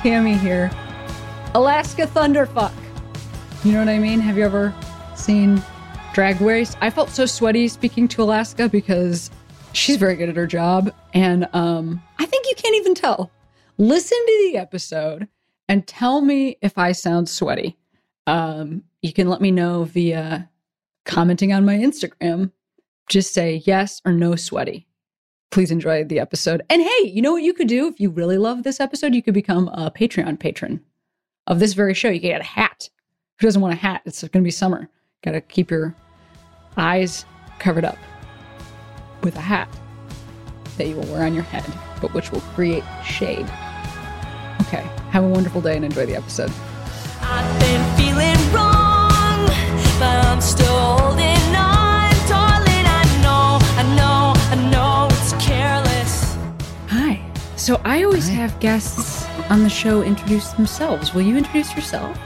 Cami here. Alaska Thunderfuck. You know what I mean? Have you ever seen Drag Race? I felt so sweaty speaking to Alaska because she's very good at her job. And um, I think you can't even tell. Listen to the episode and tell me if I sound sweaty. Um, you can let me know via commenting on my Instagram. Just say yes or no sweaty please enjoy the episode. And hey, you know what you could do if you really love this episode? You could become a Patreon patron of this very show. You get a hat. Who doesn't want a hat? It's going to be summer. Got to keep your eyes covered up with a hat that you will wear on your head, but which will create shade. Okay, have a wonderful day and enjoy the episode. So I always have guests on the show introduce themselves. Will you introduce yourself?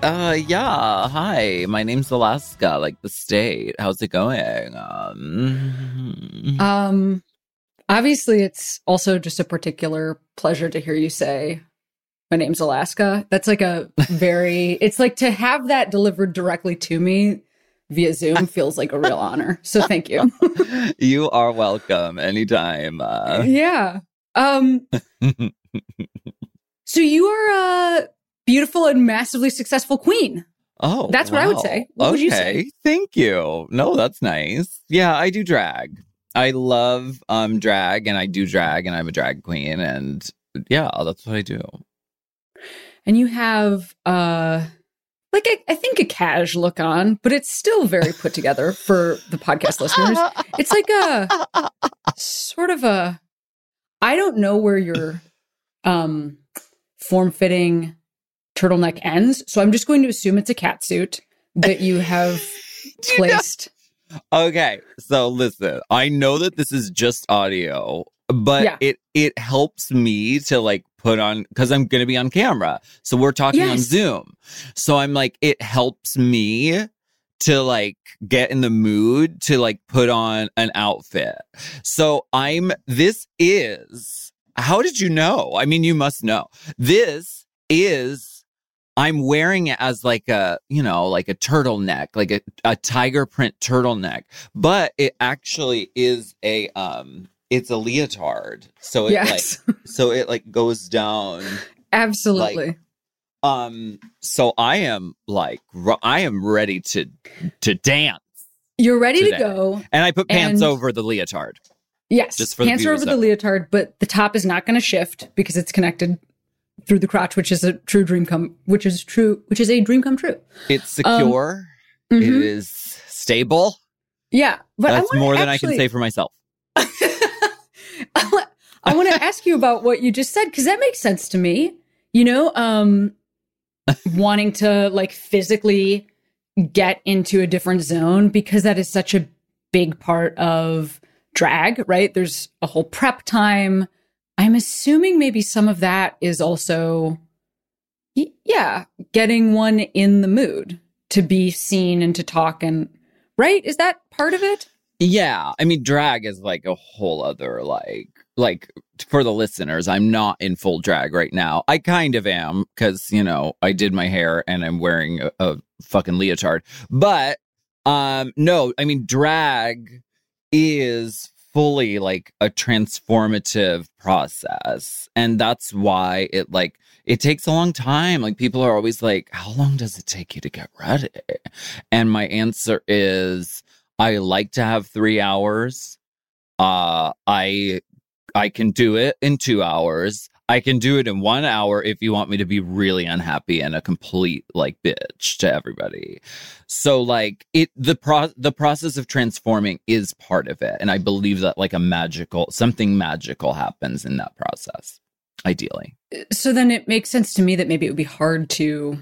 Uh, yeah. Hi, my name's Alaska, like the state. How's it going? Um, um, obviously, it's also just a particular pleasure to hear you say, "My name's Alaska." That's like a very. it's like to have that delivered directly to me via Zoom feels like a real honor. So thank you. you are welcome anytime. Uh... Yeah. Um. so you are a beautiful and massively successful queen. Oh, that's what I would say. What okay. would you say? Thank you. No, that's nice. Yeah, I do drag. I love um drag and I do drag and I'm a drag queen and yeah, that's what I do. And you have uh like I think a cash look on, but it's still very put together for the podcast listeners. It's like a sort of a I don't know where your um form fitting turtleneck ends. So I'm just going to assume it's a cat suit that you have placed. Okay. So listen, I know that this is just audio, but yeah. it it helps me to like put on because I'm gonna be on camera. So we're talking yes. on Zoom. So I'm like, it helps me to like get in the mood to like put on an outfit. So I'm this is how did you know? I mean, you must know. This is I'm wearing it as like a, you know, like a turtleneck, like a, a tiger print turtleneck, but it actually is a, um, it's a leotard. So it yes. like, so it like goes down. Absolutely. Like, um, so I am like, I am ready to, to dance. You're ready today. to go. And I put pants over the leotard. Yes. Just for pants the are over the leotard, but the top is not going to shift because it's connected through the crotch, which is a true dream come, which is true, which is a dream come true. It's secure. Um, mm-hmm. it is stable. Yeah, but that's more than actually, I can say for myself. I want to ask you about what you just said because that makes sense to me. You know, um, wanting to like physically get into a different zone because that is such a big part of drag, right? There's a whole prep time I'm assuming maybe some of that is also, yeah, getting one in the mood to be seen and to talk and, right? Is that part of it? Yeah. I mean, drag is like a whole other, like, like for the listeners, I'm not in full drag right now. I kind of am because, you know, I did my hair and I'm wearing a, a fucking leotard. But, um, no, I mean, drag is fully like a transformative process and that's why it like it takes a long time like people are always like how long does it take you to get ready and my answer is i like to have 3 hours uh i i can do it in 2 hours I can do it in one hour if you want me to be really unhappy and a complete like bitch to everybody. So like it the pro the process of transforming is part of it. And I believe that like a magical something magical happens in that process, ideally. Uh, so then it makes sense to me that maybe it would be hard to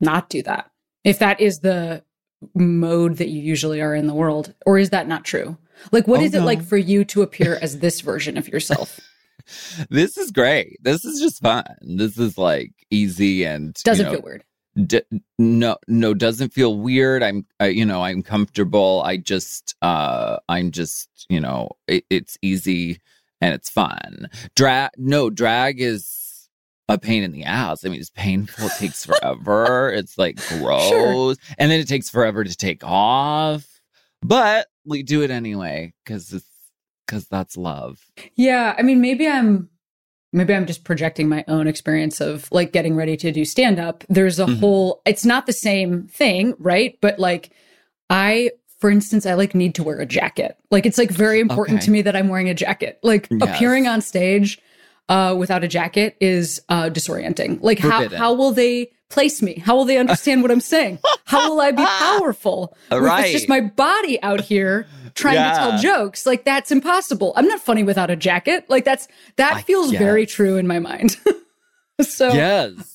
not do that if that is the mode that you usually are in the world or is that not true like what Oh, is it no. like for you to appear as this version of yourself this is great. This is just fun. This is like easy and doesn't know, feel weird d- no no doesn't feel weird i'm I, you know i'm comfortable i just uh i'm just you know it, it's easy and it's fun drag no drag is a pain in the ass i mean it's painful it takes forever it's like gross and then it takes forever to take off but we do it anyway because it's because that's love Yeah, I mean, maybe I'm maybe I'm just projecting my own experience of like getting ready to do stand up. There's a Mhm. whole it's not the same thing, right? But like I for instance, I like need to wear a jacket. Like it's like very important Okay. to me that I'm wearing a jacket. Like Yes. appearing on stage uh without a jacket is uh disorienting. Like how Forbidden. how will they place me? How will they understand what I'm saying? How will I be powerful? Right. It's just my body out here trying to tell jokes. Like that's impossible. I'm not funny without a jacket. Like that's that I feels very true in my mind. so yes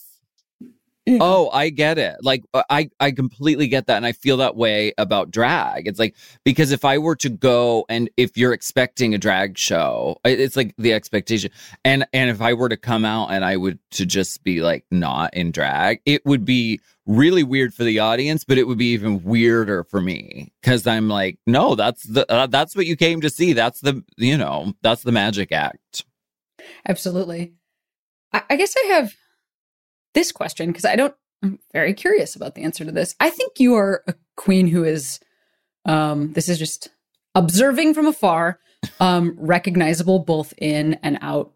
know, Oh, I get it. Like uh, I I completely get that and I feel that way about drag. It's like because if I were to go and if you're expecting a drag show, it's like the expectation. And and if I were to come out and I would to just be like not in drag, it would be really weird for the audience, but it would be even weirder for me cuz I'm like, no, that's the uh, that's what you came to see. That's the, you know, that's the magic act. absolutely. I, I guess I have this question because I don't. I'm very curious about the answer to this. I think you are a queen who is. Um, this is just observing from afar, um, recognizable both in and out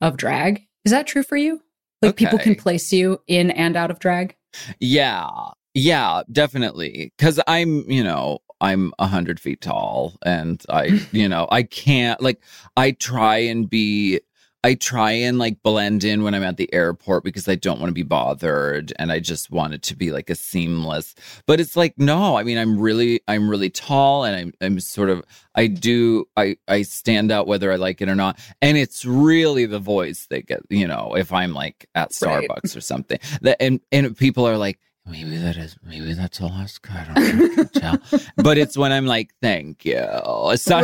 of drag. Is that true for you? Like people can place you in and out of drag. Yeah. Yeah, definitely. Cause I'm, you know, I'm a hundred feet tall and I, you know, I can't like, I try and be, I try and like blend in when I'm at the airport because I don't want to be bothered and I just want it to be like a seamless, but it's like, no, I mean, I'm really, I'm really tall and I'm, I'm sort of, I do, I, I stand out whether I like it or not. And it's really the voice that get, you know, if I'm like at Right. Starbucks or something that, and, and people are like, maybe that is, maybe that's Alaska. I don't know. Tell. But it's when I'm like, thank you.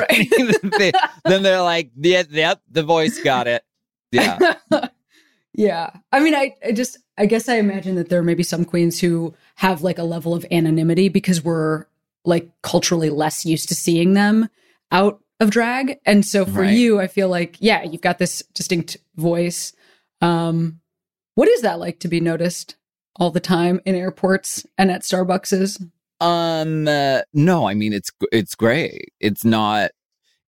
Right. they- then they're like, yeah, yep, the voice got it. Yeah. yeah. I mean, I, I just, I guess I imagine that there may be some queens who have like a level of anonymity because we're like culturally less used to seeing them out of drag. And so for Right. you, I feel like, yeah, you've got this distinct voice. Um, what is that like to be noticed all the time in airports and at Starbuckses? Um, uh, no, I mean it's it's great. It's not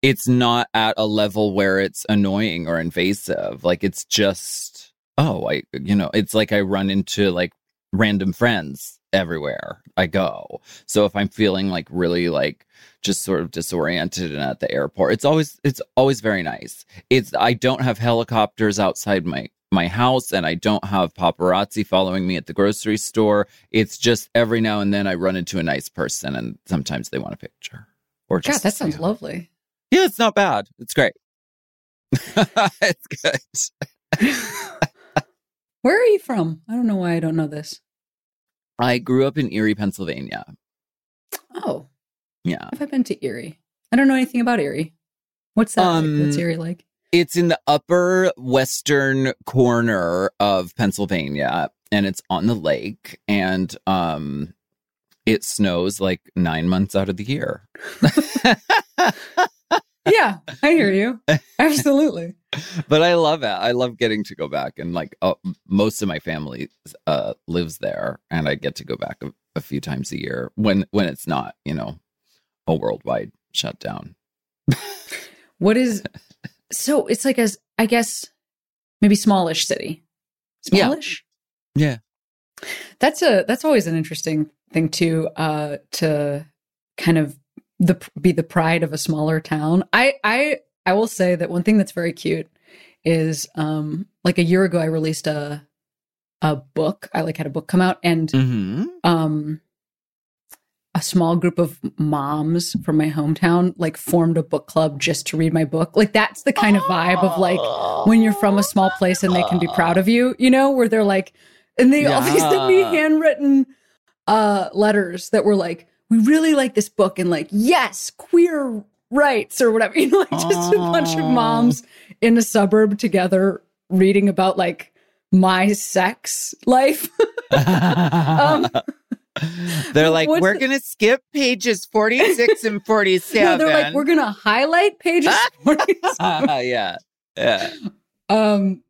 it's not at a level where it's annoying or invasive. Like it's just oh, I you know, it's like I run into like random friends everywhere I go. So if I'm feeling like really like just sort of disoriented and at the airport, it's always it's always very nice. It's I don't have helicopters outside my my house and I don't have paparazzi following me at the grocery store. It's just every now and then I run into a nice person and sometimes they want a picture. Or God, that sounds lovely. Yeah, it's not bad. It's great. it's good. Where are you from? I don't know why I don't know this. I grew up in Erie, Pennsylvania. Oh, Yeah. have I been to Erie? I don't know anything about Erie. What's that like? What's Um, Erie like? It's in the upper western corner of Pennsylvania and it's on the lake and um it snows like 9 months out of the year. Yeah, I hear you. Absolutely. but I love it. I love getting to go back and like uh, most of my family uh lives there and I get to go back a, a few times a year when when it's not, you know, a worldwide shutdown. What is so it's like as I guess maybe smallish city. Yeah. Smallish? Yeah. That's a that's always an interesting thing too uh to kind of the be the pride of a smaller town. I I I will say that one thing that's very cute is um like a year ago I released a a book. I like had a book come out and Mhm. um a small group of moms from my hometown like formed a book club just to read my book. Like that's the kind of vibe of like when you're from a small place and they can be proud of you, you know, where they're like, and they always sent me Yeah. handwritten uh letters that were like, we really like this book and like, yes, queer rights or whatever, you know, like just a bunch of moms in a suburb together reading about like my sex life. um, They're like, we're the- gonna skip pages 46 and 47. no, they're like, we're gonna highlight pages. 46. yeah. Yeah. um,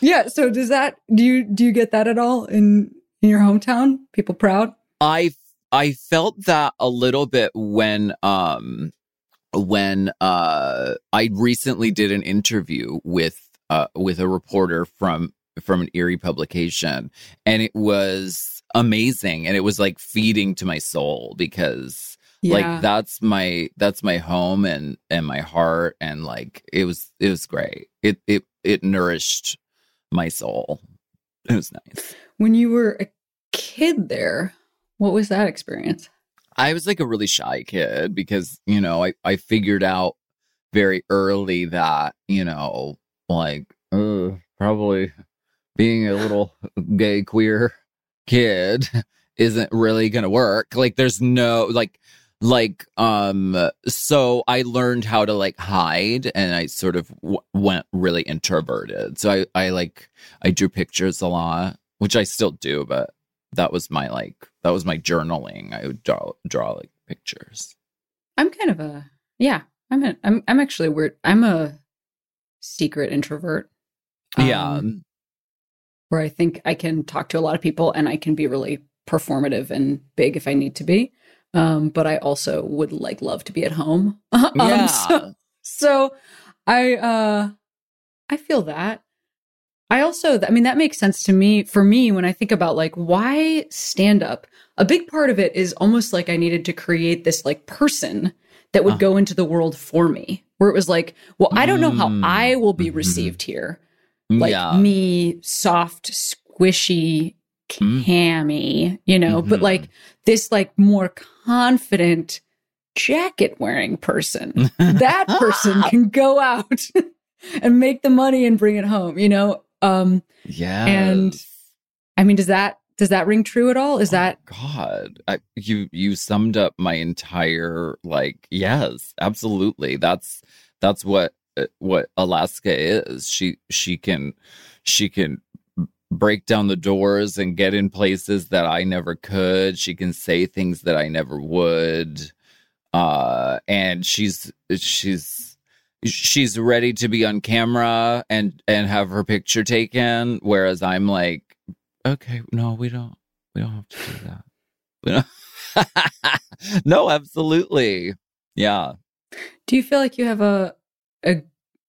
yeah. So does that do you do you get that at all in in your hometown? People proud? I I felt that a little bit when um when uh I recently did an interview with uh with a reporter from from an Erie publication and it was amazing and it was like feeding to my soul because Yeah. like that's my that's my home and and my heart and like it was it was great. It it it nourished my soul. It was nice. When you were a kid there, what was that experience? i was like a really shy kid because you know i i figured out very early that you know like uh, probably being a little gay queer kid isn't really gonna work like there's no like like um so i learned how to like hide and i sort of w- went really introverted so i i like i drew pictures a lot which i still do but that was my like that was my journaling i would draw draw like pictures I'm kind of a yeah. I'm a, I'm I'm actually a weird. I'm a secret introvert. yeah Um, where I think I can talk to a lot of people and I can be really performative and big if I need to be. Um, but I also would like love to be at home. um, yeah so, so I uh I feel that. I also I mean that makes sense to me for me when I think about like why stand up. A big part of it is almost like I needed to create this like person that would Uh. go into the world for me. Where it was like, well, I don't know how Mm. I will be Mhm. received here like yeah me soft squishy Mm. cammy you know but Mhm. like this like more confident jacket wearing person that person can go out and make the money and bring it home you know um yeah and- i mean does that does that ring true at all is that God, I, you you summed up my entire like yes, absolutely. That's that's what uh, what Alaska is. She she can she can break down the doors and get in places that I never could. She can say things that I never would. Uh and she's she's she's ready to be on camera and and have her picture taken whereas I'm like okay, no, we don't we don't have to do that. We don't- no, absolutely. Yeah. do you feel like you have a a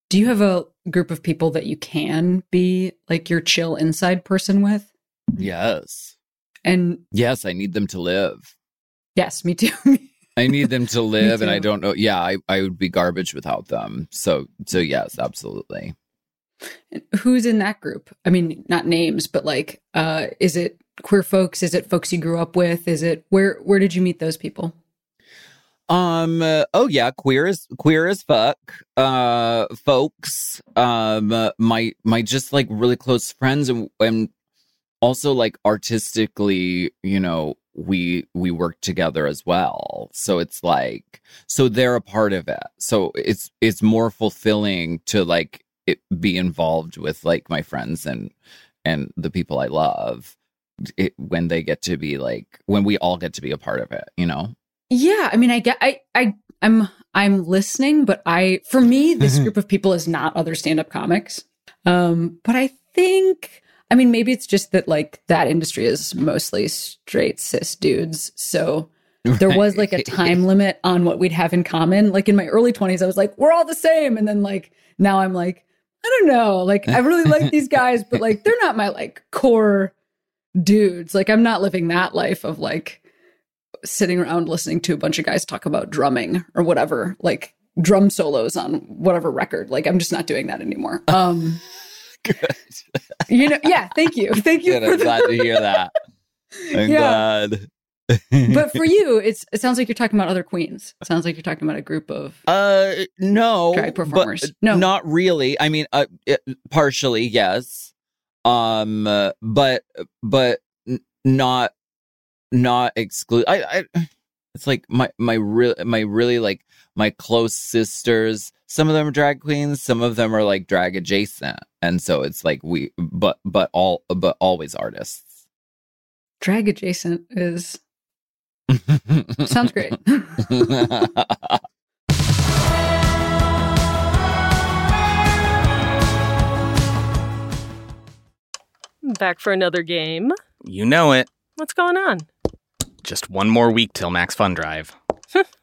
do you have a group of people that you can be like your chill inside person with Yes. and Yes, I need them to live. yes me too I need them to live and I don't know. Yeah, I, I would be garbage without them. So so yes, absolutely. Who's in that group? I mean, not names, but like, uh, is it queer folks? Is it folks you grew up with? Is it where? Where did you meet those people? Um uh, oh yeah, queer as queer as fuck. Uh folks. Um uh, my my just like really close friends and and also like artistically, you know, we we work together as well. So it's like so they're a part of it. So it's it's more fulfilling to like it, be involved with like my friends and and the people I love it, when they get to be like when we all get to be a part of it, you know. Yeah, I mean, I get, I, I, I'm, I'm listening, but I, for me, this group of people is not other stand-up comics. Um, but I think, I mean, maybe it's just that like that industry is mostly straight cis dudes, so there was like a time limit on what we'd have in common. Like in my early 20s, I was like, we're all the same. And then like now I'm like, I don't know. Like I really like these guys, but like they're not my like core dudes. Like I'm not living that life of like sitting around listening to a bunch of guys talk about drumming or whatever, like drum solos on whatever record. Like I'm just not doing that anymore. Um Good. you know, yeah, thank you. Thank you Good. I'm the glad to hear that. I'm Yeah. glad. but for you, it's it sounds like you're talking about other queens. It sounds like you're talking about a group of uh no drag performers. but no, not really. I mean, uh, it, partially yes, um, uh, but but not not exclude. I, I it's like my my real my really like my close sisters. Some of them are drag queens. Some of them are like drag adjacent, and so it's like we but but all but always artists. drag adjacent is sounds great. Back for another game. You know it. What's going on? Just one more week till Max Fun Drive.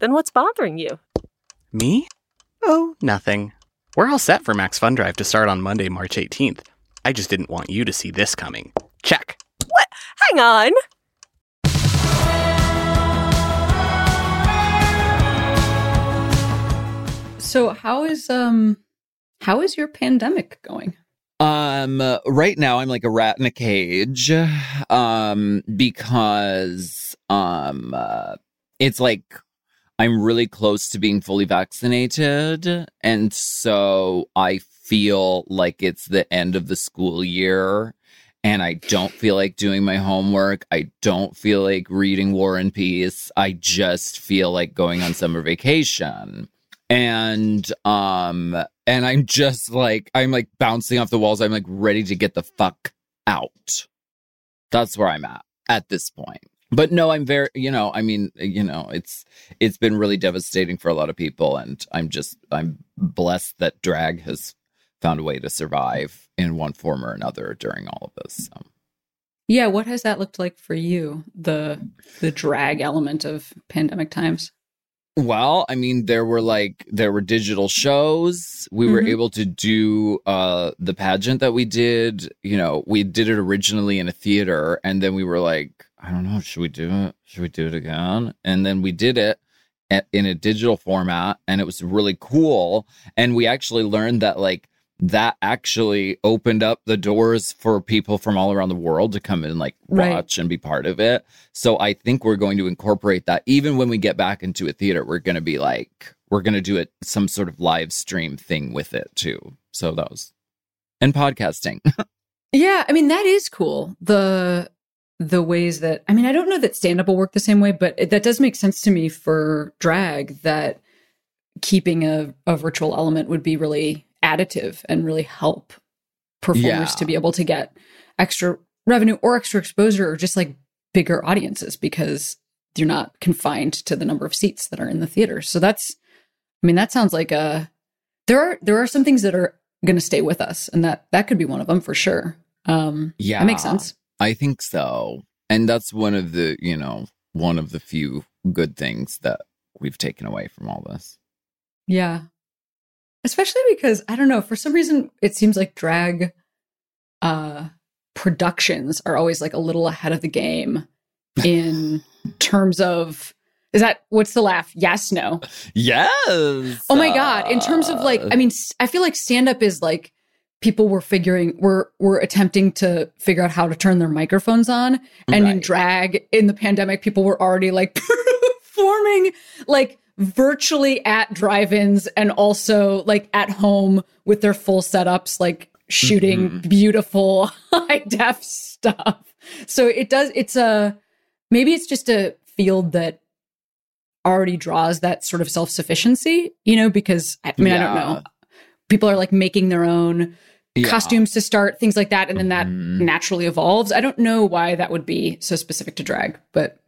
Then what's bothering you? Me? Oh, nothing. We're all set for Max Fun Drive to start on Monday, March 18th. I just didn't want you to see this coming. Check. What? Hang on! so how is um how is your pandemic going? Um, uh, right now I'm like a rat in a cage. Um, because um, uh, it's like I'm really close to being fully vaccinated, and so I feel like it's the end of the school year. And I don't feel like doing my homework. I don't feel like reading War and Peace. I just feel like going on summer vacation and um and i'm just like i'm like bouncing off the walls i'm like ready to get the fuck out that's where i'm at at this point but no i'm very you know i mean you know it's it's been really devastating for a lot of people and i'm just i'm blessed that drag has found a way to survive in one form or another during all of this so. Yeah, what has that looked like for you? The the drag element of pandemic times. Well, I mean, there were like there were digital shows. We were Mhm. able to do uh the pageant that we did. You know, we did it originally in a theater, and then we were like, I don't know, should we do it? Should we do it again? And then we did it at, in a digital format, and it was really cool. And we actually learned that like that actually opened up the doors for people from all around the world to come and like Right. watch and be part of it. So I think we're going to incorporate that even when we get back into a theater, we're going to be like, we're going to do it some sort of live stream thing with it too. So that was, and podcasting. Yeah, I mean that is cool. The the ways that I mean I don't know that stand up will work the same way, but it, that does make sense to me for drag that keeping a, a virtual element would be really additive and really help performers Yeah. to be able to get extra revenue or extra exposure or just like bigger audiences because you're not confined to the number of seats that are in the theater. So that's I mean that sounds like a there are there are some things that are going to stay with us and that that could be one of them for sure. Um Yeah. that makes sense. I think so. And that's one of the, you know, one of the few good things that we've taken away from all this. Yeah. Especially because I don't know, for some reason it seems like drag uh productions are always like a little ahead of the game in terms of is that what's the laugh? Yes, no. Yes. Oh my god, in terms of like I mean I feel like stand up is like people were figuring were were attempting to figure out how to turn their microphones on and in drag in the pandemic people were already like performing like virtually at drive-ins and also like at home with their full setups like shooting Mhm. beautiful high def stuff. So it does it's a maybe it's just a field that already draws that sort of self-sufficiency you know because i mean i don't know people are like making their own Yeah. costumes to start things like that and then that Mhm. naturally evolves i don't know why that would be so specific to drag but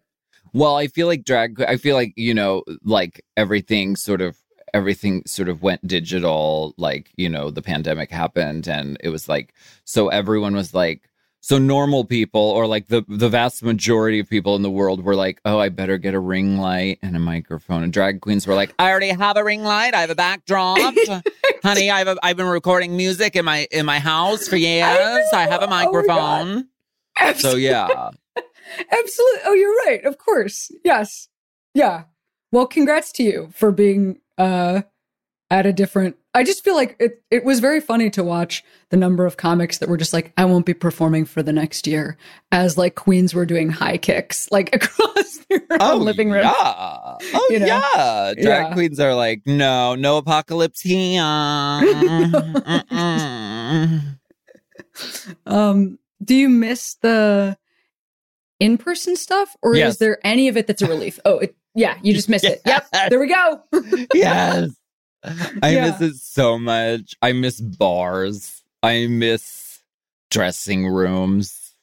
Well, I feel like drag, I feel like, you know, like everything sort of, everything sort of went digital. Like, you know, the pandemic happened and it was like, so everyone was like So normal people, or like the the vast majority of people in the world, were like, "Oh, I better get a ring light and a microphone." And drag queens were like, "I already have a ring light. I have a backdrop, honey. I've I've been recording music in my in my house for years. I, I have a Oh microphone." so yeah, Absolutely. Oh, you're right. Of course. Yes. Yeah. Well, congrats to you for being uh at a different I just feel like it it was very funny to watch the number of comics that were just like I won't be performing for the next year as like queens were doing high kicks like across their own living room. Yeah. Oh You know? yeah. Drag Yeah. queens are like, no, no apocalypse here. Um do you miss the in-person stuff or Yes. is there any of it that's a relief? Oh, it, yeah, you just miss it. Yep. There we go. yes. I Yeah. miss it so much. I miss bars. I miss dressing rooms.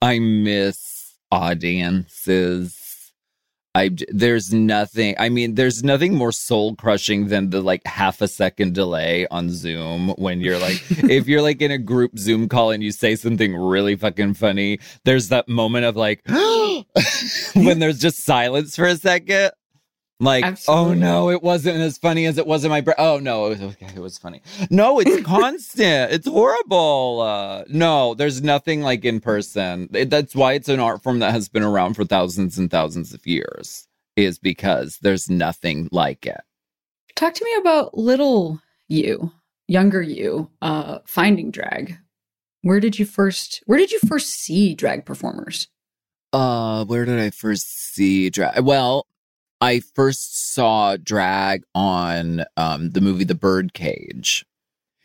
I miss audiences. I there's nothing. I mean, there's nothing more soul crushing than the like half a second delay on Zoom when you're like, if you're like in a group Zoom call and you say something really fucking funny. There's that moment of like, when there's just silence for a second. Like, Absolutely. oh no, it wasn't as funny as it was in my brain. Oh no, it was okay. It was funny. No, it's constant. It's horrible. Uh, no, there's nothing like in person. It- that's why it's an art form that has been around for thousands and thousands of years. Is because there's nothing like it. Talk to me about little you, younger you, uh, finding drag. Where did you first where did you first see drag performers? Uh, where did I first see drag? Well, I first saw drag on um the movie The Birdcage.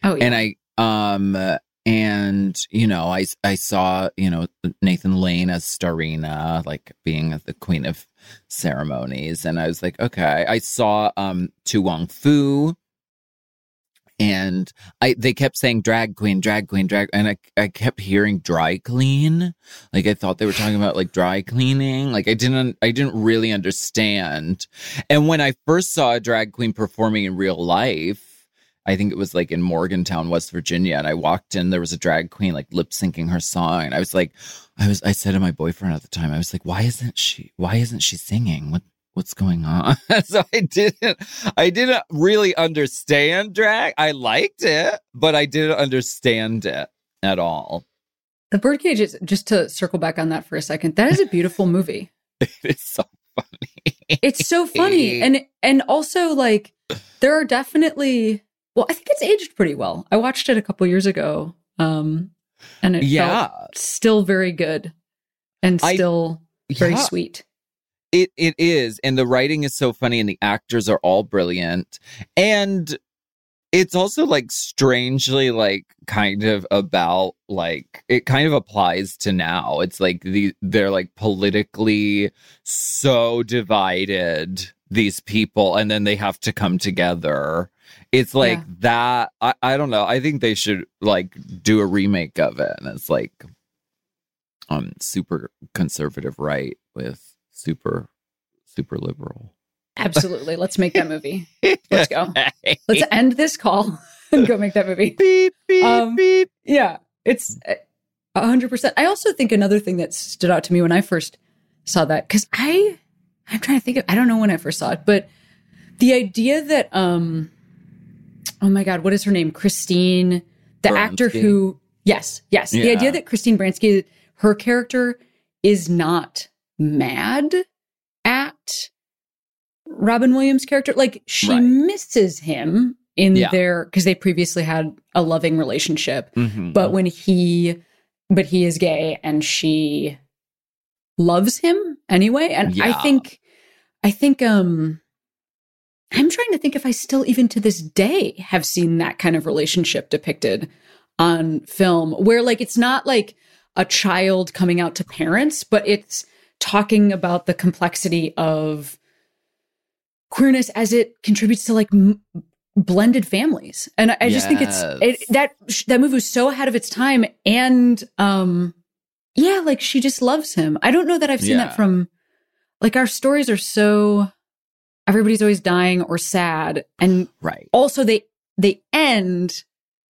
Oh yeah. and I um and you know I I saw you know Nathan Lane as Starina like being the queen of ceremonies and I was like okay I saw um To Wong Foo and I they kept saying drag queen drag queen drag and I I kept hearing dry clean like I thought they were talking about like dry cleaning like I didn't I didn't really understand and when I first saw a drag queen performing in real life I think it was like in Morgantown, West Virginia. And I walked in, there was a drag queen like lip syncing her song. And I was like, I was, I said to my boyfriend at the time, I was like, why isn't she, why isn't she singing? What, what's going on? so I didn't, I didn't really understand drag. I liked it, but I didn't understand it at all. the Birdcage is just to circle back on that for a second. That is a beautiful movie. It's so funny. It's so funny. And and also like there are definitely well, I think it's aged pretty well. I watched it a couple years ago. Um and it yeah. felt still very good and I- still very Yeah. sweet. It it is, and the writing is so funny, and the actors are all brilliant, and it's also like strangely like kind of about like it kind of applies to now. It's like the they're like politically so divided these people, and then they have to come together. It's like Yeah. that. I, I don't know. I think they should like do a remake of it, and it's like um super conservative right with super super liberal. Absolutely. Let's make that movie. Let's go. Let's end this call and go make that movie. beep beep Um, beep. Yeah, it's a hundred percent. I also think another thing that stood out to me when I first saw that because I, I'm trying to think of. I don't know when I first saw it, but the idea that um, oh my god, what is her name? Christine, the actor who, yes, yes, the idea that Christine Baranski, her character is not mad at Robin Williams' character. Like she Right. misses him in Yeah. their because they previously had a loving relationship Mhm. but when he but he is gay and she loves him anyway and i think i think um i'm trying to think if i still even to this day have seen that kind of relationship depicted on film where like it's not like a child coming out to parents but it's talking about the complexity of queerness as it contributes to like m- blended families and I- i just think it's it, that that movie was so ahead of its time and um yeah like she just loves him i don't know that i've seen Yeah. that from like our stories are so everybody's always dying or sad and right. also they they end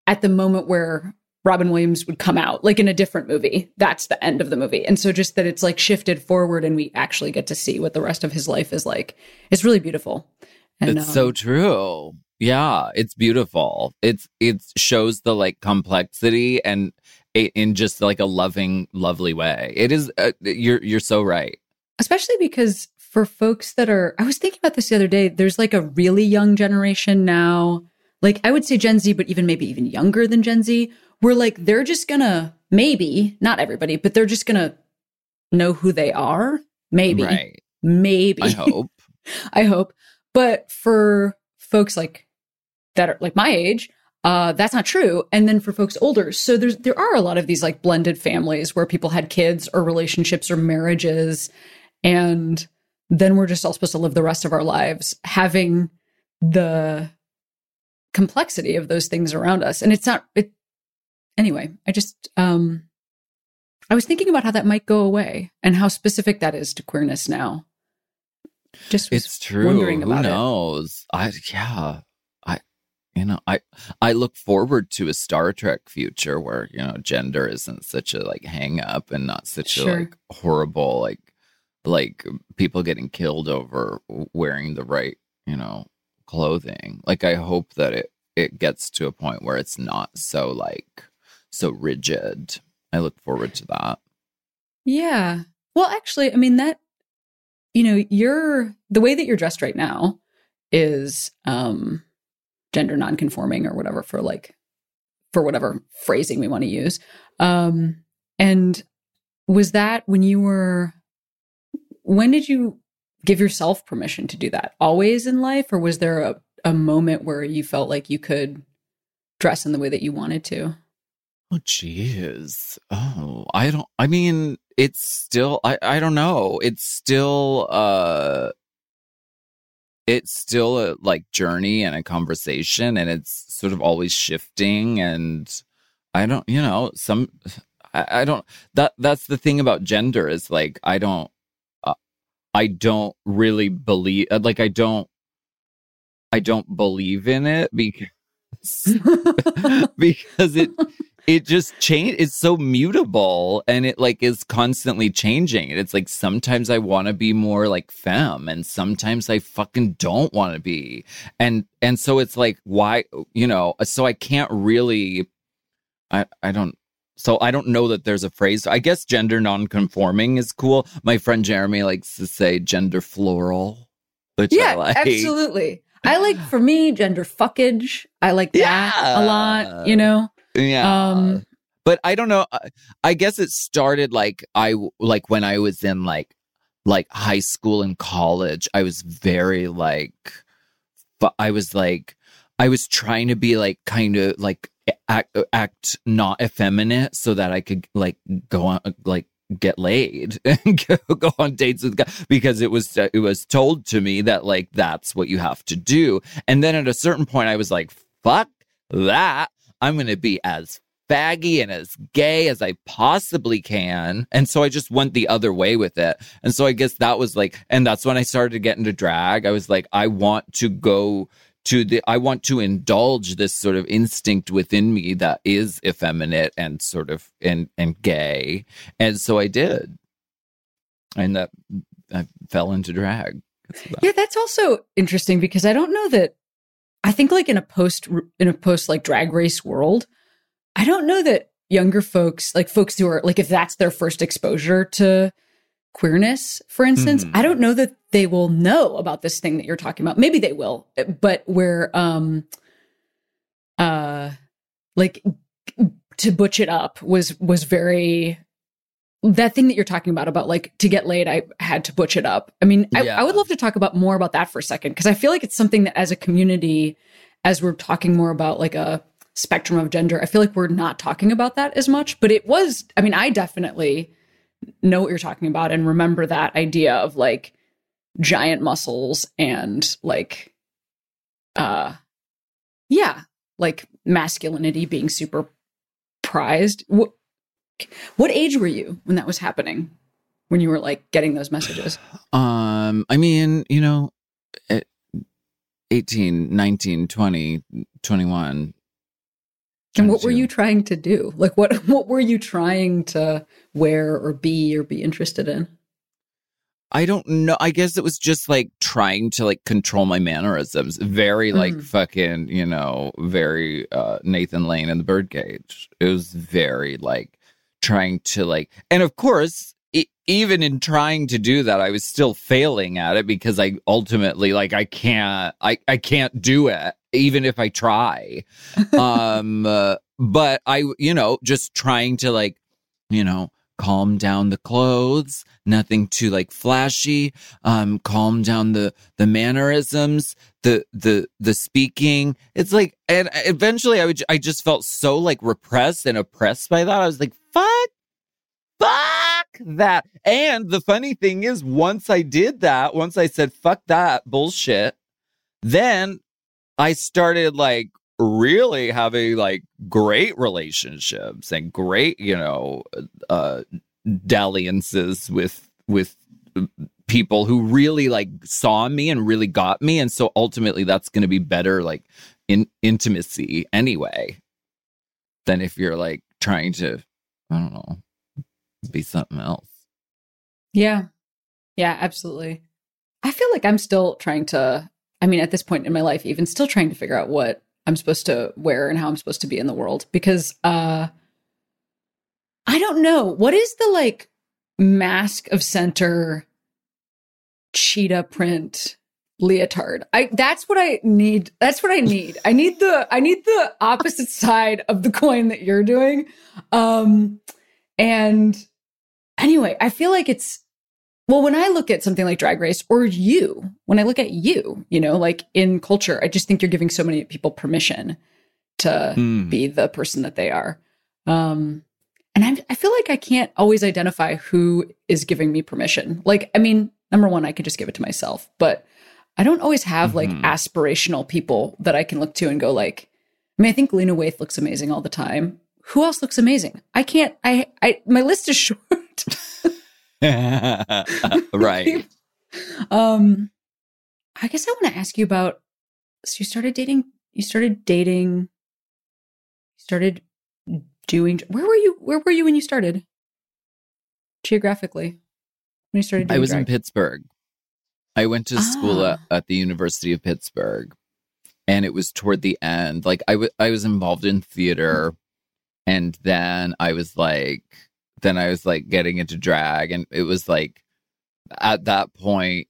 at the moment where Robin Williams would come out, like in a different movie. That's the end of the movie. And so just that it's like shifted forward and we actually get to see what the rest of his life is like. It's really beautiful. And, it's um, so true. Yeah, it's beautiful. It's it shows the like complexity and it, in just like a loving, lovely way. It is. Uh, you're you're so right. Especially because for folks that are, I was thinking about this the other day. There's like a really young generation now. Like I would say Gen Z, but even maybe even younger than Gen Z, where like they're just gonna maybe not everybody, but they're just gonna know who they are. Maybe, right. maybe. I hope. I hope. But for folks like that are like my age, uh, that's not true. And then for folks older, so there's there are a lot of these like blended families where people had kids or relationships or marriages, and then we're just all supposed to live the rest of our lives having the complexity of those things around us. And it's not it anyway, I just um I was thinking about how that might go away and how specific that is to queerness now. Just it's true. Wondering about Who knows? It. I yeah. I you know, I I look forward to a Star Trek future where, you know, gender isn't such a like hang up and not such sure. a like horrible like like people getting killed over wearing the right, you know, clothing. Like I hope that it it gets to a point where it's not so like so rigid. I look forward to that. Yeah. Well, actually, I mean that you know, you're the way that you're dressed right now is um gender nonconforming or whatever for like for whatever phrasing we want to use. Um and was that when you were when did you give yourself permission to do that? Always in life or was there a a moment where you felt like you could dress in the way that you wanted to? Oh, jeez. Oh, I don't, I mean, it's still, I, I don't know. It's still, uh, it's still a like journey and a conversation and it's sort of always shifting and I don't, you know, some, I, I don't, that, that's the thing about gender is like, I don't, uh, I don't really believe, like, I don't, I don't believe in it because, because it, it just change it's so mutable and it like is constantly changing it's like sometimes i want to be more like femme and sometimes i fucking don't want to be and and so it's like why you know so i can't really i i don't so I don't know that there's a phrase. I guess gender nonconforming is cool. My friend Jeremy likes to say gender floral, which yeah, like. absolutely. I like for me gender fuckage. I like that yeah. a lot. You know, yeah. Um, but I don't know. I guess it started like I like when I was in like like high school and college. I was very like, but I was like, I was trying to be like kind of like act, act not effeminate so that I could like go on like get laid and go, go on dates with guys because it was it was told to me that like that's what you have to do. And then at a certain point, I was like, fuck that. I'm going to be as faggy and as gay as I possibly can. And so I just went the other way with it. And so I guess that was like, and that's when I started to get into drag. I was like, I want to go to the, I want to indulge this sort of instinct within me that is effeminate and sort of, and, and gay. And so I did. And that, I fell into drag. Yeah, that's also interesting because I don't know that I think like in a post in a post like drag race world, I don't know that younger folks, like folks who are like if that's their first exposure to queerness, for instance, mm. I don't know that they will know about this thing that you're talking about. Maybe they will, but where um uh like to butch it up was was very that thing that you're talking about about like to get laid i had to butch it up i mean I, yeah. I would love to talk about more about that for a second because i feel like it's something that as a community as we're talking more about like a spectrum of gender i feel like we're not talking about that as much but it was i mean i definitely know what you're talking about and remember that idea of like giant muscles and like uh yeah like masculinity being super prized what what age were you when that was happening? When you were like getting those messages? Um, I mean, you know, 18, 19, 20, 21. And what were you trying to do? Like what what were you trying to wear or be or be interested in? I don't know. I guess it was just like trying to like control my mannerisms. Very like Mm. fucking, you know, very uh Nathan Lane in the Birdcage. It was very like trying to like and of course e- even in trying to do that I was still failing at it because I ultimately like I can't I I can't do it even if I try. um uh, but I you know just trying to like you know calm down the clothes nothing too like flashy um calm down the the mannerisms the the the speaking it's like and eventually i would i just felt so like repressed and oppressed by that i was like fuck fuck that. And the funny thing is once i did that once i said fuck that bullshit then i started like really having like great relationships and great you know uh dalliances with with people who really like saw me and really got me. And so ultimately that's going to be better like in intimacy anyway than if you're like trying to i don't know be something else Yeah. Yeah, absolutely. I feel like I'm still trying to, I mean, at this point in my life, even still trying to figure out what I'm supposed to wear and how I'm supposed to be in the world because uh I don't know. What is the like mask of center cheetah print leotard? I that's what I need. That's what I need. I need the I need the opposite side of the coin that you're doing. Um and anyway, I feel like it's well, when I look at something like Drag Race or you, when I look at you, you know, like in culture, I just think you're giving so many people permission to Hmm. be the person that they are. Um, and I, I feel like I can't always identify who is giving me permission. Like, I mean, number one, I could just give it to myself, but I don't always have like Mhm. aspirational people that I can look to and go like, I mean, I think Lena Waithe looks amazing all the time. Who else looks amazing? I can't, I, I, my list is short. right um i guess i want to ask you about so you started dating you started dating you started doing where were you where were you when you started geographically when you started doing I was in? Pittsburgh. I went to school at, Ah. at the University of Pittsburgh, and it was toward the end. Like I wa- I was involved in theater, and then I was like, then I was like getting into drag, and it was like, at that point,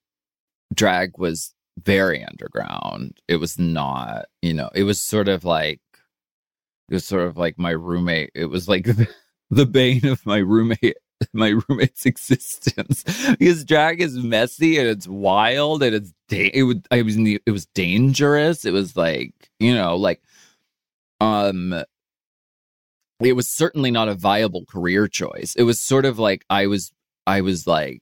drag was very underground. It was not, you know, it was sort of like, it was sort of like my roommate. It was like the bane of my roommate my roommate's existence because drag is messy and it's wild and it's da- it would I was it was dangerous. It was like you know like um it was certainly not a viable career choice. It was sort of like I was I was like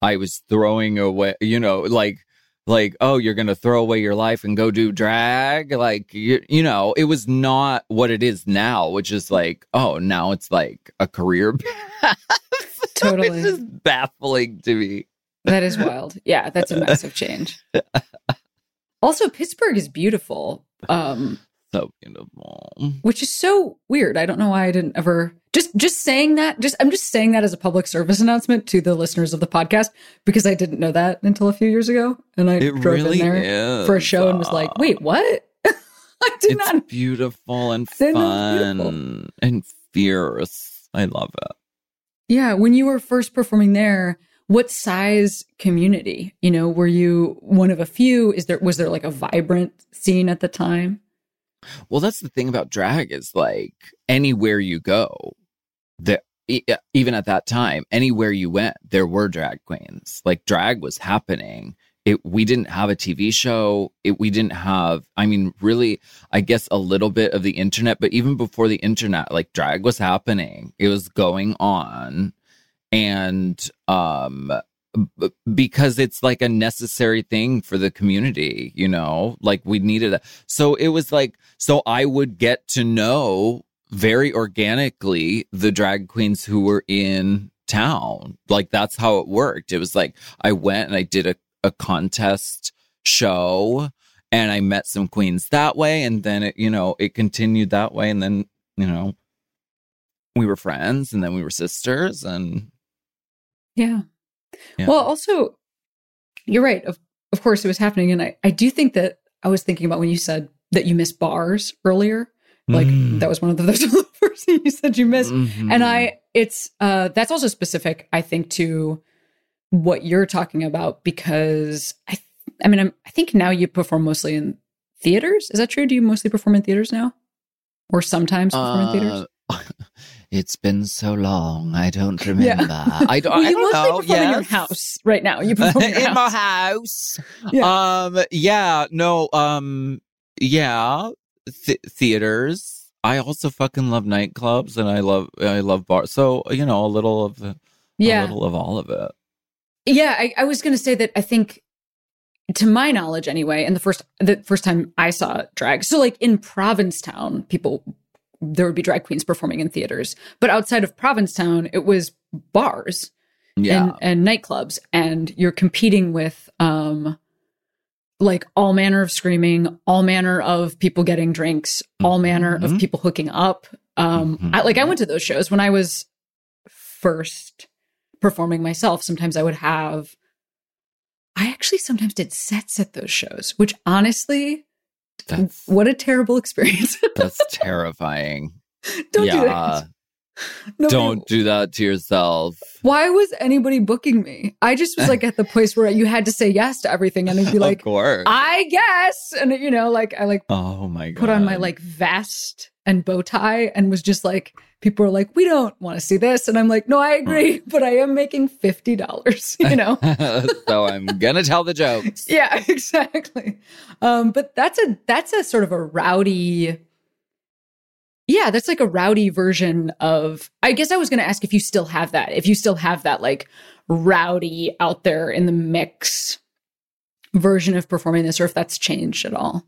I was throwing away you know like like oh you're gonna throw away your life and go do drag? Like you, you know it was not what it is now which is like oh now it's like a career path. Totally. it's just baffling to me. That is wild. Yeah that's a massive change. Also pittsburgh is beautiful. Um so beautiful which is so weird. I don't know why I didn't ever just just saying that. Just I'm just saying that as a public service announcement to the listeners of the podcast because I didn't know that until a few years ago, and I it drove really in there is for a show and was like, uh, "Wait, what?" I did it's not. beautiful and Didn't know it was fun and fierce i love it Yeah, when you were first performing there, what size community? You know, were you one of a few? Is there was there like a vibrant scene at the time? Well, that's the thing about drag is like anywhere you go, that even at that time, anywhere you went, there were drag queens. Like drag was happening. It we didn't have a TV show. It we didn't have. I mean, really, I guess a little bit of the internet, but even before the internet, like drag was happening. It was going on, and um because it's like a necessary thing for the community, you know, like we needed it. So it was like, so I would get to know very organically the drag queens who were in town. Like that's how it worked. It was like I went and I did a, a contest show and I met some queens that way. And then it, you know, it continued that way. And then, you know, we were friends and then we were sisters and Yeah. Yeah. Well, also, you're right. Of, of course, it was happening. And I, I do think that I was thinking about when you said that you missed bars earlier. Like, Mm. that was one of the, the first thing you said you missed. Mhm. And I, it's, uh, that's also specific, I think, to what you're talking about because I, I mean, I'm, I think now you perform mostly in theaters. Is that true? Do you mostly perform in theaters now? Or sometimes perform in theaters? It's been so long. I don't Yeah. remember. I don't, Well, I don't know. in your house right now. You perform in, in my house. house. Yeah. Um. Yeah. No. Um. Yeah. Th- theaters. I also fucking love nightclubs, and I love I love bars. So you know, a little of the, Yeah. a little of all of it. Yeah, I, I was going to say that I think, to my knowledge anyway, and the first the first time I saw drag, so like in Provincetown, people there would be drag queens performing in theaters, but outside of Provincetown, it was bars Yeah. and, and nightclubs, and you're competing with um like all manner of screaming, all manner of people getting drinks, all manner of Mhm. people hooking up. Um, Mhm. I, like I went to those shows when I was first performing myself. Sometimes I would have. I actually sometimes did sets at those shows, which honestly, that's what a terrible experience. that's terrifying. Don't yeah. do that. Uh, Nobody- Don't do that to yourself. Why was anybody booking me? I just was like at the place where you had to say yes to everything, and it'd be like, of course. I guess, and you know, like I like oh my god. put on my like vest and bow tie, and was just like, people were like, we don't want to see this, and I'm like, no, I agree, but I am making fifty dollars, you know. so I'm gonna tell the jokes. yeah, exactly. Um, but that's a that's a sort of a rowdy. Yeah, that's like a rowdy version of. I guess I was going to ask if you still have that. If you still have that like rowdy out there in the mix version of performing this, or if that's changed at all.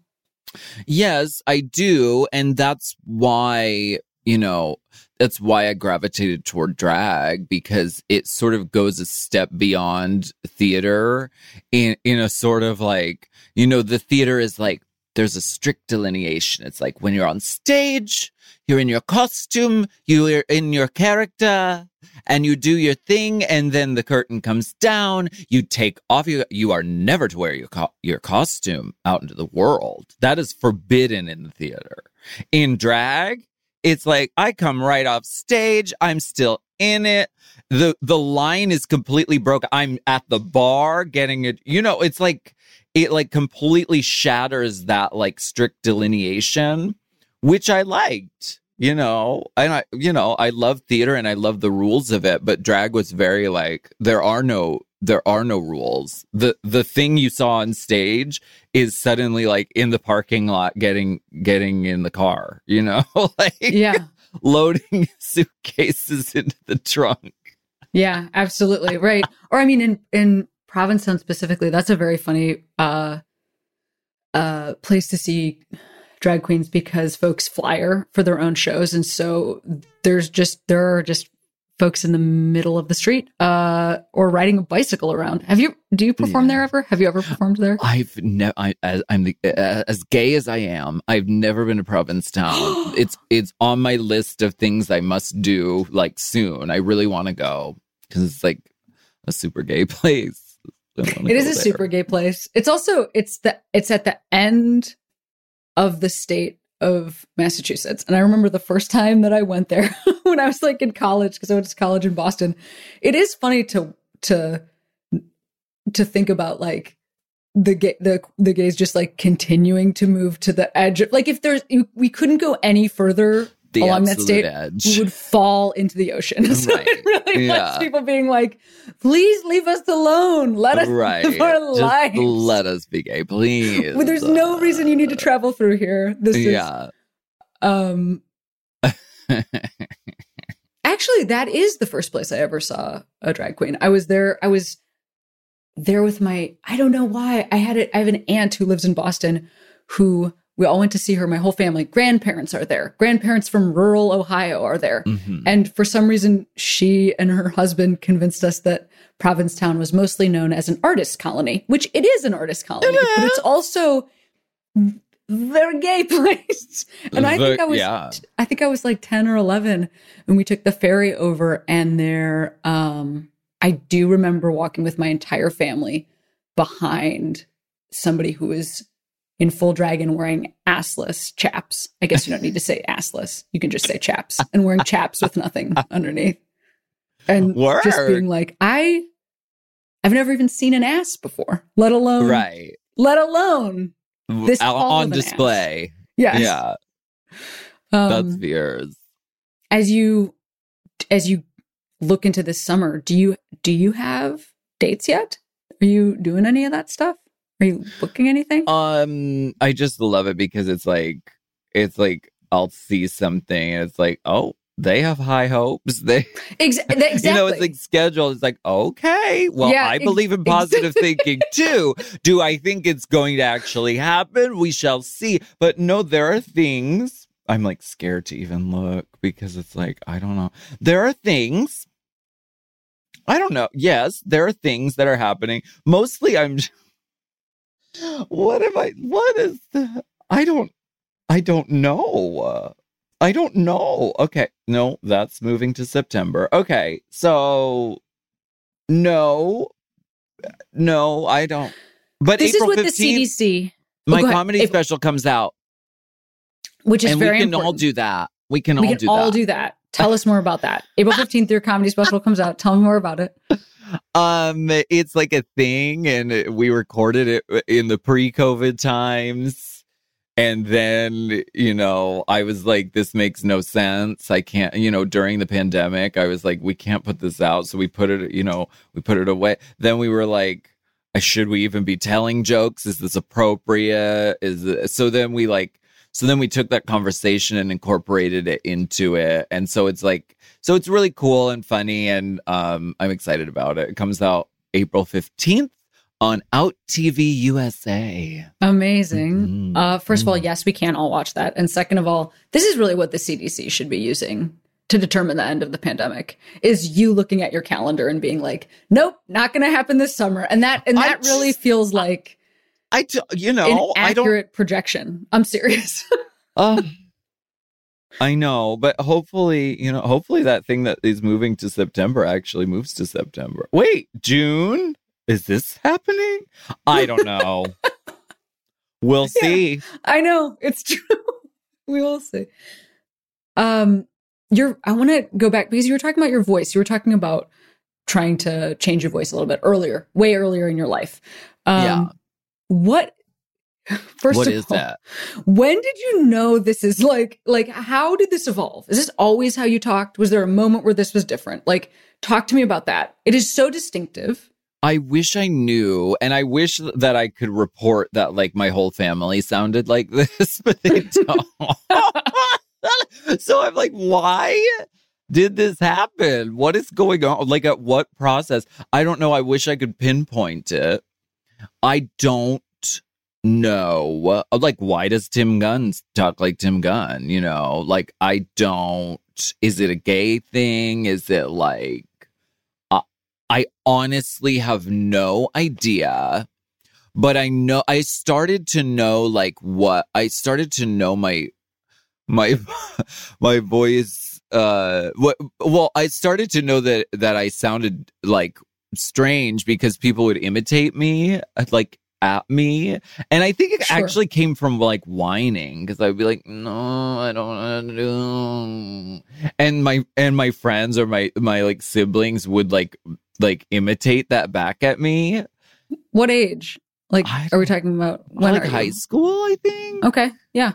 Yes, I do. And that's why, you know, that's why I gravitated toward drag because it sort of goes a step beyond theater in, in a sort of like, you know, the theater is like, there's a strict delineation. It's like when you're on stage, you're in your costume, you're in your character, and you do your thing, and then the curtain comes down. You take off your. You are never to wear your co- your costume out into the world. That is forbidden in the theater. In drag, it's like I come right off stage. I'm still in it. the The line is completely broken. I'm at the bar getting it. You know, it's like it like completely shatters that like strict delineation, which I liked. You know, and I, you know, I love theater and I love the rules of it, but drag was very like there are no there are no rules. The the thing you saw on stage is suddenly like in the parking lot getting getting in the car, you know? like Yeah, loading suitcases into the trunk. yeah, absolutely right. Or I mean, in in Provincetown specifically, that's a very funny uh uh place to see drag queens because folks flyer for their own shows, and so there's just there are just folks in the middle of the street uh or riding a bicycle around. Have you do you perform Yeah. there ever? Have you ever performed there? I've never. I, as, I'm the, uh, as gay as I am. I've never been to Provincetown. it's it's on my list of things I must do like soon. I really want to go because it's like a super gay place. It is a there. super gay place. It's also it's the it's at the end of the state of Massachusetts. And I remember the first time that I went there when I was like in college because I went to college in Boston. It is funny to to to think about like the gay the the gays just like continuing to move to the edge. of- Like if there's we couldn't go any further The along that state, edge. would fall into the ocean. So Right. it really Yeah. was people being like, please leave us alone. Let us right. live our Just lives. let us be gay, please. Well, there's no reason you need to travel through here. This is Yeah. um actually that is the first place I ever saw a drag queen. I was there I was there with my I don't know why. I had it I have an aunt who lives in Boston who we all went to see her. My whole family, grandparents are there. Grandparents from rural Ohio are there. Mhm. And for some reason, she and her husband convinced us that Provincetown was mostly known as an artist colony, which it is an artist colony, but it's also very gay place. And I think I was yeah. I think I was like 10 or 11 and we took the ferry over and there um I do remember walking with my entire family behind somebody who was in full dragon wearing assless chaps. I guess you don't need to say assless. You can just say chaps and wearing chaps with nothing underneath. And just being like, I I've never even seen an ass before, let alone right. let alone This on of an ass. display. yes. Yeah, that's Um, fierce. as you as you look into this summer, do you do you have dates yet? Are you doing any of that stuff? Are you booking anything? Um, I just love it because it's like it's like I'll see something and it's like, oh, they have high hopes. They Ex- exactly. you know, it's like scheduled. It's like, okay, well, Yeah, I believe in positive thinking too. Do I think it's going to actually happen? We shall see. But no, there are things I'm like scared to even look because it's like, I don't know. There are things. I don't know. Yes, there are things that are happening. Mostly I'm what am I what is the I don't I don't know. I don't know. Okay. No, that's moving to September. Okay. So no. No, I don't. But this April is what 15th, the CDC, my ahead. comedy April- special comes out. which is and very we can important. all do that. We can we all can do all that. do that. Tell us more about that. April 15th, your comedy special comes out. Tell me more about it. Um, it's like a thing, and we recorded it in the pre-COVID times. And then, you know, I was like, this makes no sense. I can't, you know, during the pandemic, I was like, we can't put this out. So we put it, you know, we put it away. Then we were like, uh, should we even be telling jokes? Is this appropriate? Is it, so then we like, so then we took that conversation and incorporated it into it. And so it's like, so it's really cool and funny. And um, I'm excited about it. It comes out April 15th on Out TV USA. Amazing. Mhm. Uh, first of all, Mhm. yes, we can all watch that. And second of all, this is really what the CDC should be using to determine the end of the pandemic is you looking at your calendar and being like, nope, not going to happen this summer. And that, and that really feels like I, d- you an know, I don't. accurate projection. I'm serious. Uh, I know, but hopefully, you know, hopefully that thing that is moving to September actually moves to September. Wait, June? Is this happening? I don't know. we'll Yeah. see. I know it's true. we will see. Um, you're. I want to go back because you were talking about your voice. You were talking about trying to change your voice a little bit earlier, way earlier in your life. Um, Yeah. What? First What of is all, that? when did you know this is like? Like, how did this evolve? Is this always how you talked? Was there a moment where this was different? Like, talk to me about that. It is so distinctive. I wish I knew, and I wish that I could report that like my whole family sounded like this, but they don't. so I'm like, why did this happen? What is going on? Like, at what process? I don't know. I wish I could pinpoint it. I don't know. Like, why does Tim Gunn talk like Tim Gunn? You know, like, I don't. Is it a gay thing? Is it like. I honestly have no idea. But I know I started to know like what I started to know my my my voice uh what well I started to know that that I sounded like strange because people would imitate me uh, like at me and I think it Sure. actually came from like whining because I'd be like no I don't want to do and my and my friends or my my like siblings would like like imitate that back at me What age? Like, are we talking about when like are high you? school I think Okay, yeah.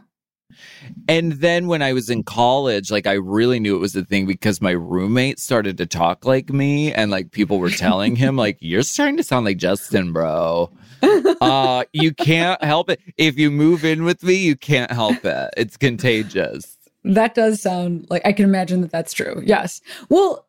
And then when I was in college, like I really knew it was the thing because my roommate started to talk like me and like people were telling him like you're starting to sound like Justin, bro. Uh you can't help it. If you move in with me, you can't help it. It's contagious. That does sound like I can imagine that that's true. Yes. Well,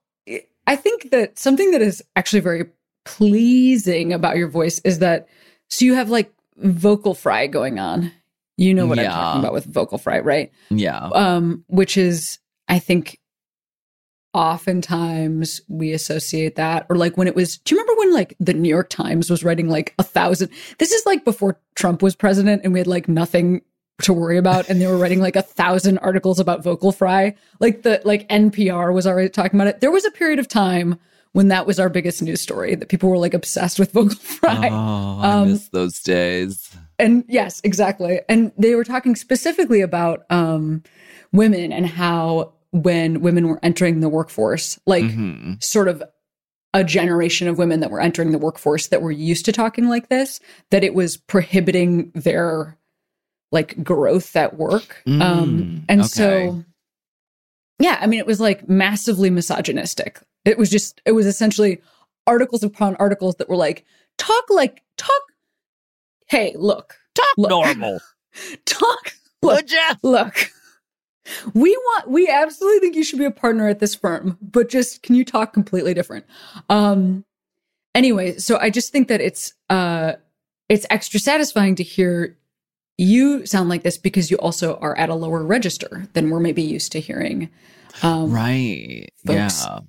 I think that something that is actually very pleasing about your voice is that so you have like vocal fry going on. You know what I'm talking about with vocal fry, right? Yeah. Um, which is I think oftentimes we associate that or like when it was do you remember when like the new york times was writing like a thousand this is like before trump was president and we had like nothing to worry about and they were writing like a thousand articles about vocal fry like the like npr was already talking about it there was a period of time when that was our biggest news story that people were like obsessed with vocal fry Oh, I Um, miss those days. And yes exactly and they were talking specifically about um women and how when women were entering the workforce like Mhm. sort of a generation of women that were entering the workforce that were used to talking like this that it was prohibiting their like growth at work um Mm, and okay. so yeah i mean it was like massively misogynistic it was just it was essentially articles upon articles that were like talk like talk hey look Talk Look. normal. talk look Would ya? look we want we absolutely think you should be a partner at this firm but just can you talk completely different um anyway so i just think that it's uh it's extra satisfying to hear you sound like this because you also are at a lower register than we're maybe used to hearing um Right. folks. Yeah.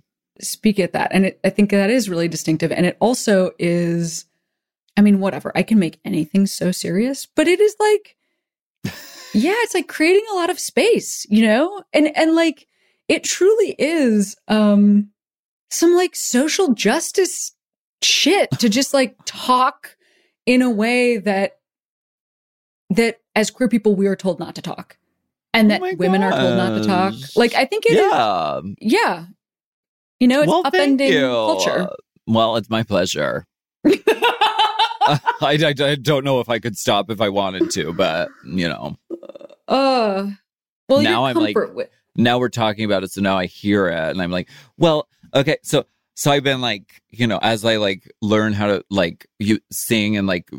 speak at that and it, i think that is really distinctive and it also is i mean whatever i can make anything so serious but it is like yeah it's like creating a lot of space you know and and like it truly is um some like social justice shit to just like talk in a way that that as queer people we are told not to talk and Oh that my women are told not to talk like i think it is yeah. yeah. You know, it's well, upending culture. Well, it's my pleasure. I, I, I don't know if I could stop if I wanted to, but you know, uh well, Now I'm like- comfort wi- now we're talking about it, so now I hear it, and I'm like, well, okay, so so I've been like, you know, as I like learn how to like you sing and like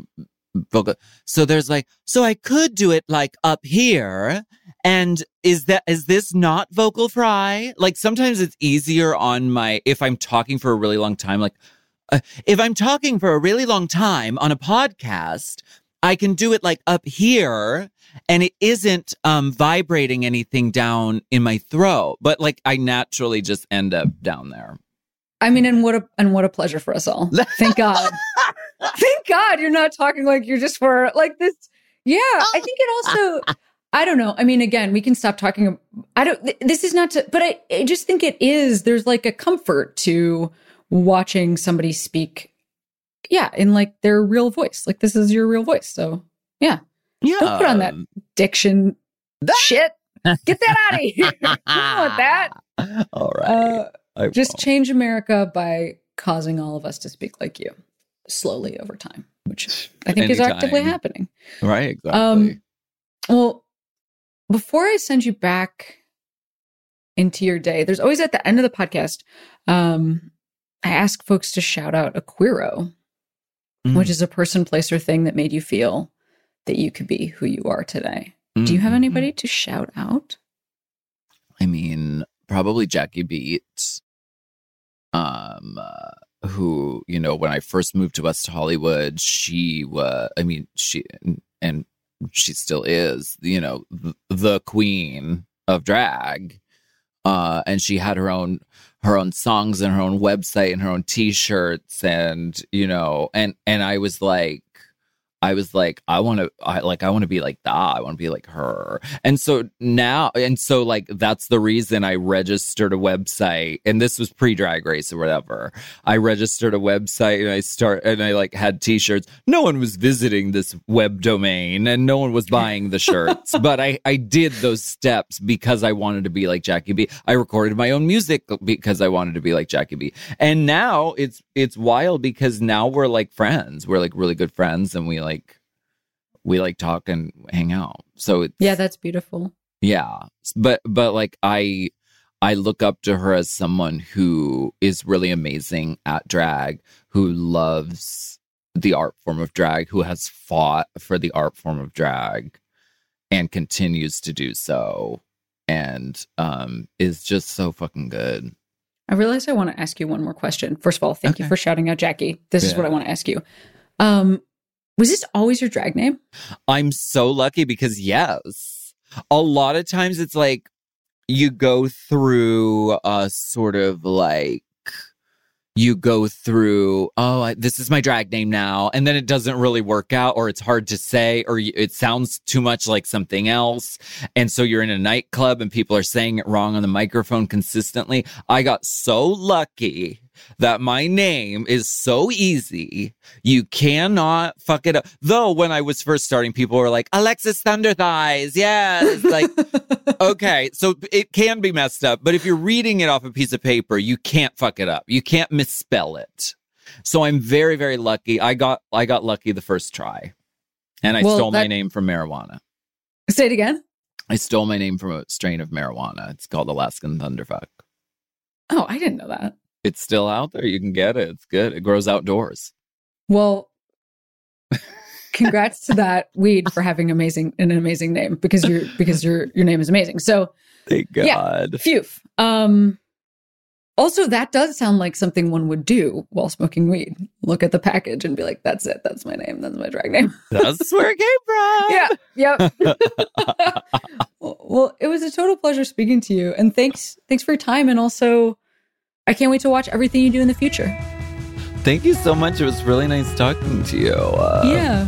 vocal, so there's like, so I could do it like up here, and is that is this not vocal fry? Like sometimes it's easier on my if I'm talking for a really long time, like. Uh, if I'm talking for a really long time on a podcast, I can do it like up here and it isn't um vibrating anything down in my throat, but like I naturally just end up down there. I mean, and what a and what a pleasure for us all. Thank God. Thank God you're not talking like you're just for like this. Yeah, I think it also. I don't know. I mean, again, we can stop talking. I don't. This is not to, but I, I just think it is. There's like a comfort to watching somebody speak. Yeah, in like their real voice. Like this is your real voice. So Yeah. yeah Don't put on that diction shit. Get that out of here. Don't want that. All right. Uh, just change America by causing all of us to speak like you slowly over time, which I think is actively happening. right, exactly. Um, Well, before I send you back into your day, there's always at the end of the podcast, um, I ask folks to shout out a queero, Mm. which is a person, place, or thing that made you feel that you could be who you are today. Do you have Mhm. anybody to shout out? I mean, probably Jackie Beat, um, uh, who you know when I first moved to West Hollywood, she was. I mean, she and she still is. You know, the, the queen of drag, uh, and she had her own her own songs and her own website and her own T-shirts, and you know, and and I was like. I was like, I want to, I like, I want to be like that. I want to be like her. And so now, and so like, that's the reason I registered a website. And this was pre drag race or whatever. I registered a website and I start, and I like had t-shirts. No one was visiting this web domain and no one was buying the shirts, but I, I did those steps because I wanted to be like Jackie Beat. I recorded my own music because I wanted to be like Jackie Beat. And now it's, it's wild because now we're like friends. We're like really good friends and we like, we like talk and hang out. So it's, Yeah, that's beautiful. yeah. But, but like I, I look up to her as someone who is really amazing at drag, who loves the art form of drag, who has fought for the art form of drag and continues to do so and um is just so fucking good. I realize I want to ask you one more question. First of all, thank you for shouting out Jackie. This is what I want to ask you. Um, was this always your drag name? I'm so lucky because yes, a lot of times it's like you go through a sort of like you go through oh I, this is my drag name now and then it doesn't really work out or it's hard to say or it sounds too much like something else. And so you're in a nightclub and people are saying it wrong on the microphone consistently. I got so lucky that my name is so easy. You cannot fuck it up. Though when I was first starting, people were like, Alexis Thunder Thighs. Yes. Like, okay. So it can be messed up, but if you're reading it off a piece of paper, you can't fuck it up. You can't misspell it. So I'm very, very lucky. I got, I got lucky the first try and I Well, stole my name from marijuana. Say it again. I stole my name from a strain of marijuana. It's called Alaskan Thunderfuck. Oh, I didn't know that. It's still out there. You can get it. It's good. It grows outdoors. Well, congrats to that weed for having amazing an amazing name because your because your your name is amazing. So Thank Yeah. God. phew. Um also that does sound like something one would do while smoking weed. Look at the package and be like, that's it, that's my name, that's my drag name. That's where it came from. yeah. Yep. well, it was a total pleasure speaking to you. And thanks thanks for your time. And also I can't wait to watch everything you do in the future. Thank you so much. It was really nice talking to you. Uh, yeah.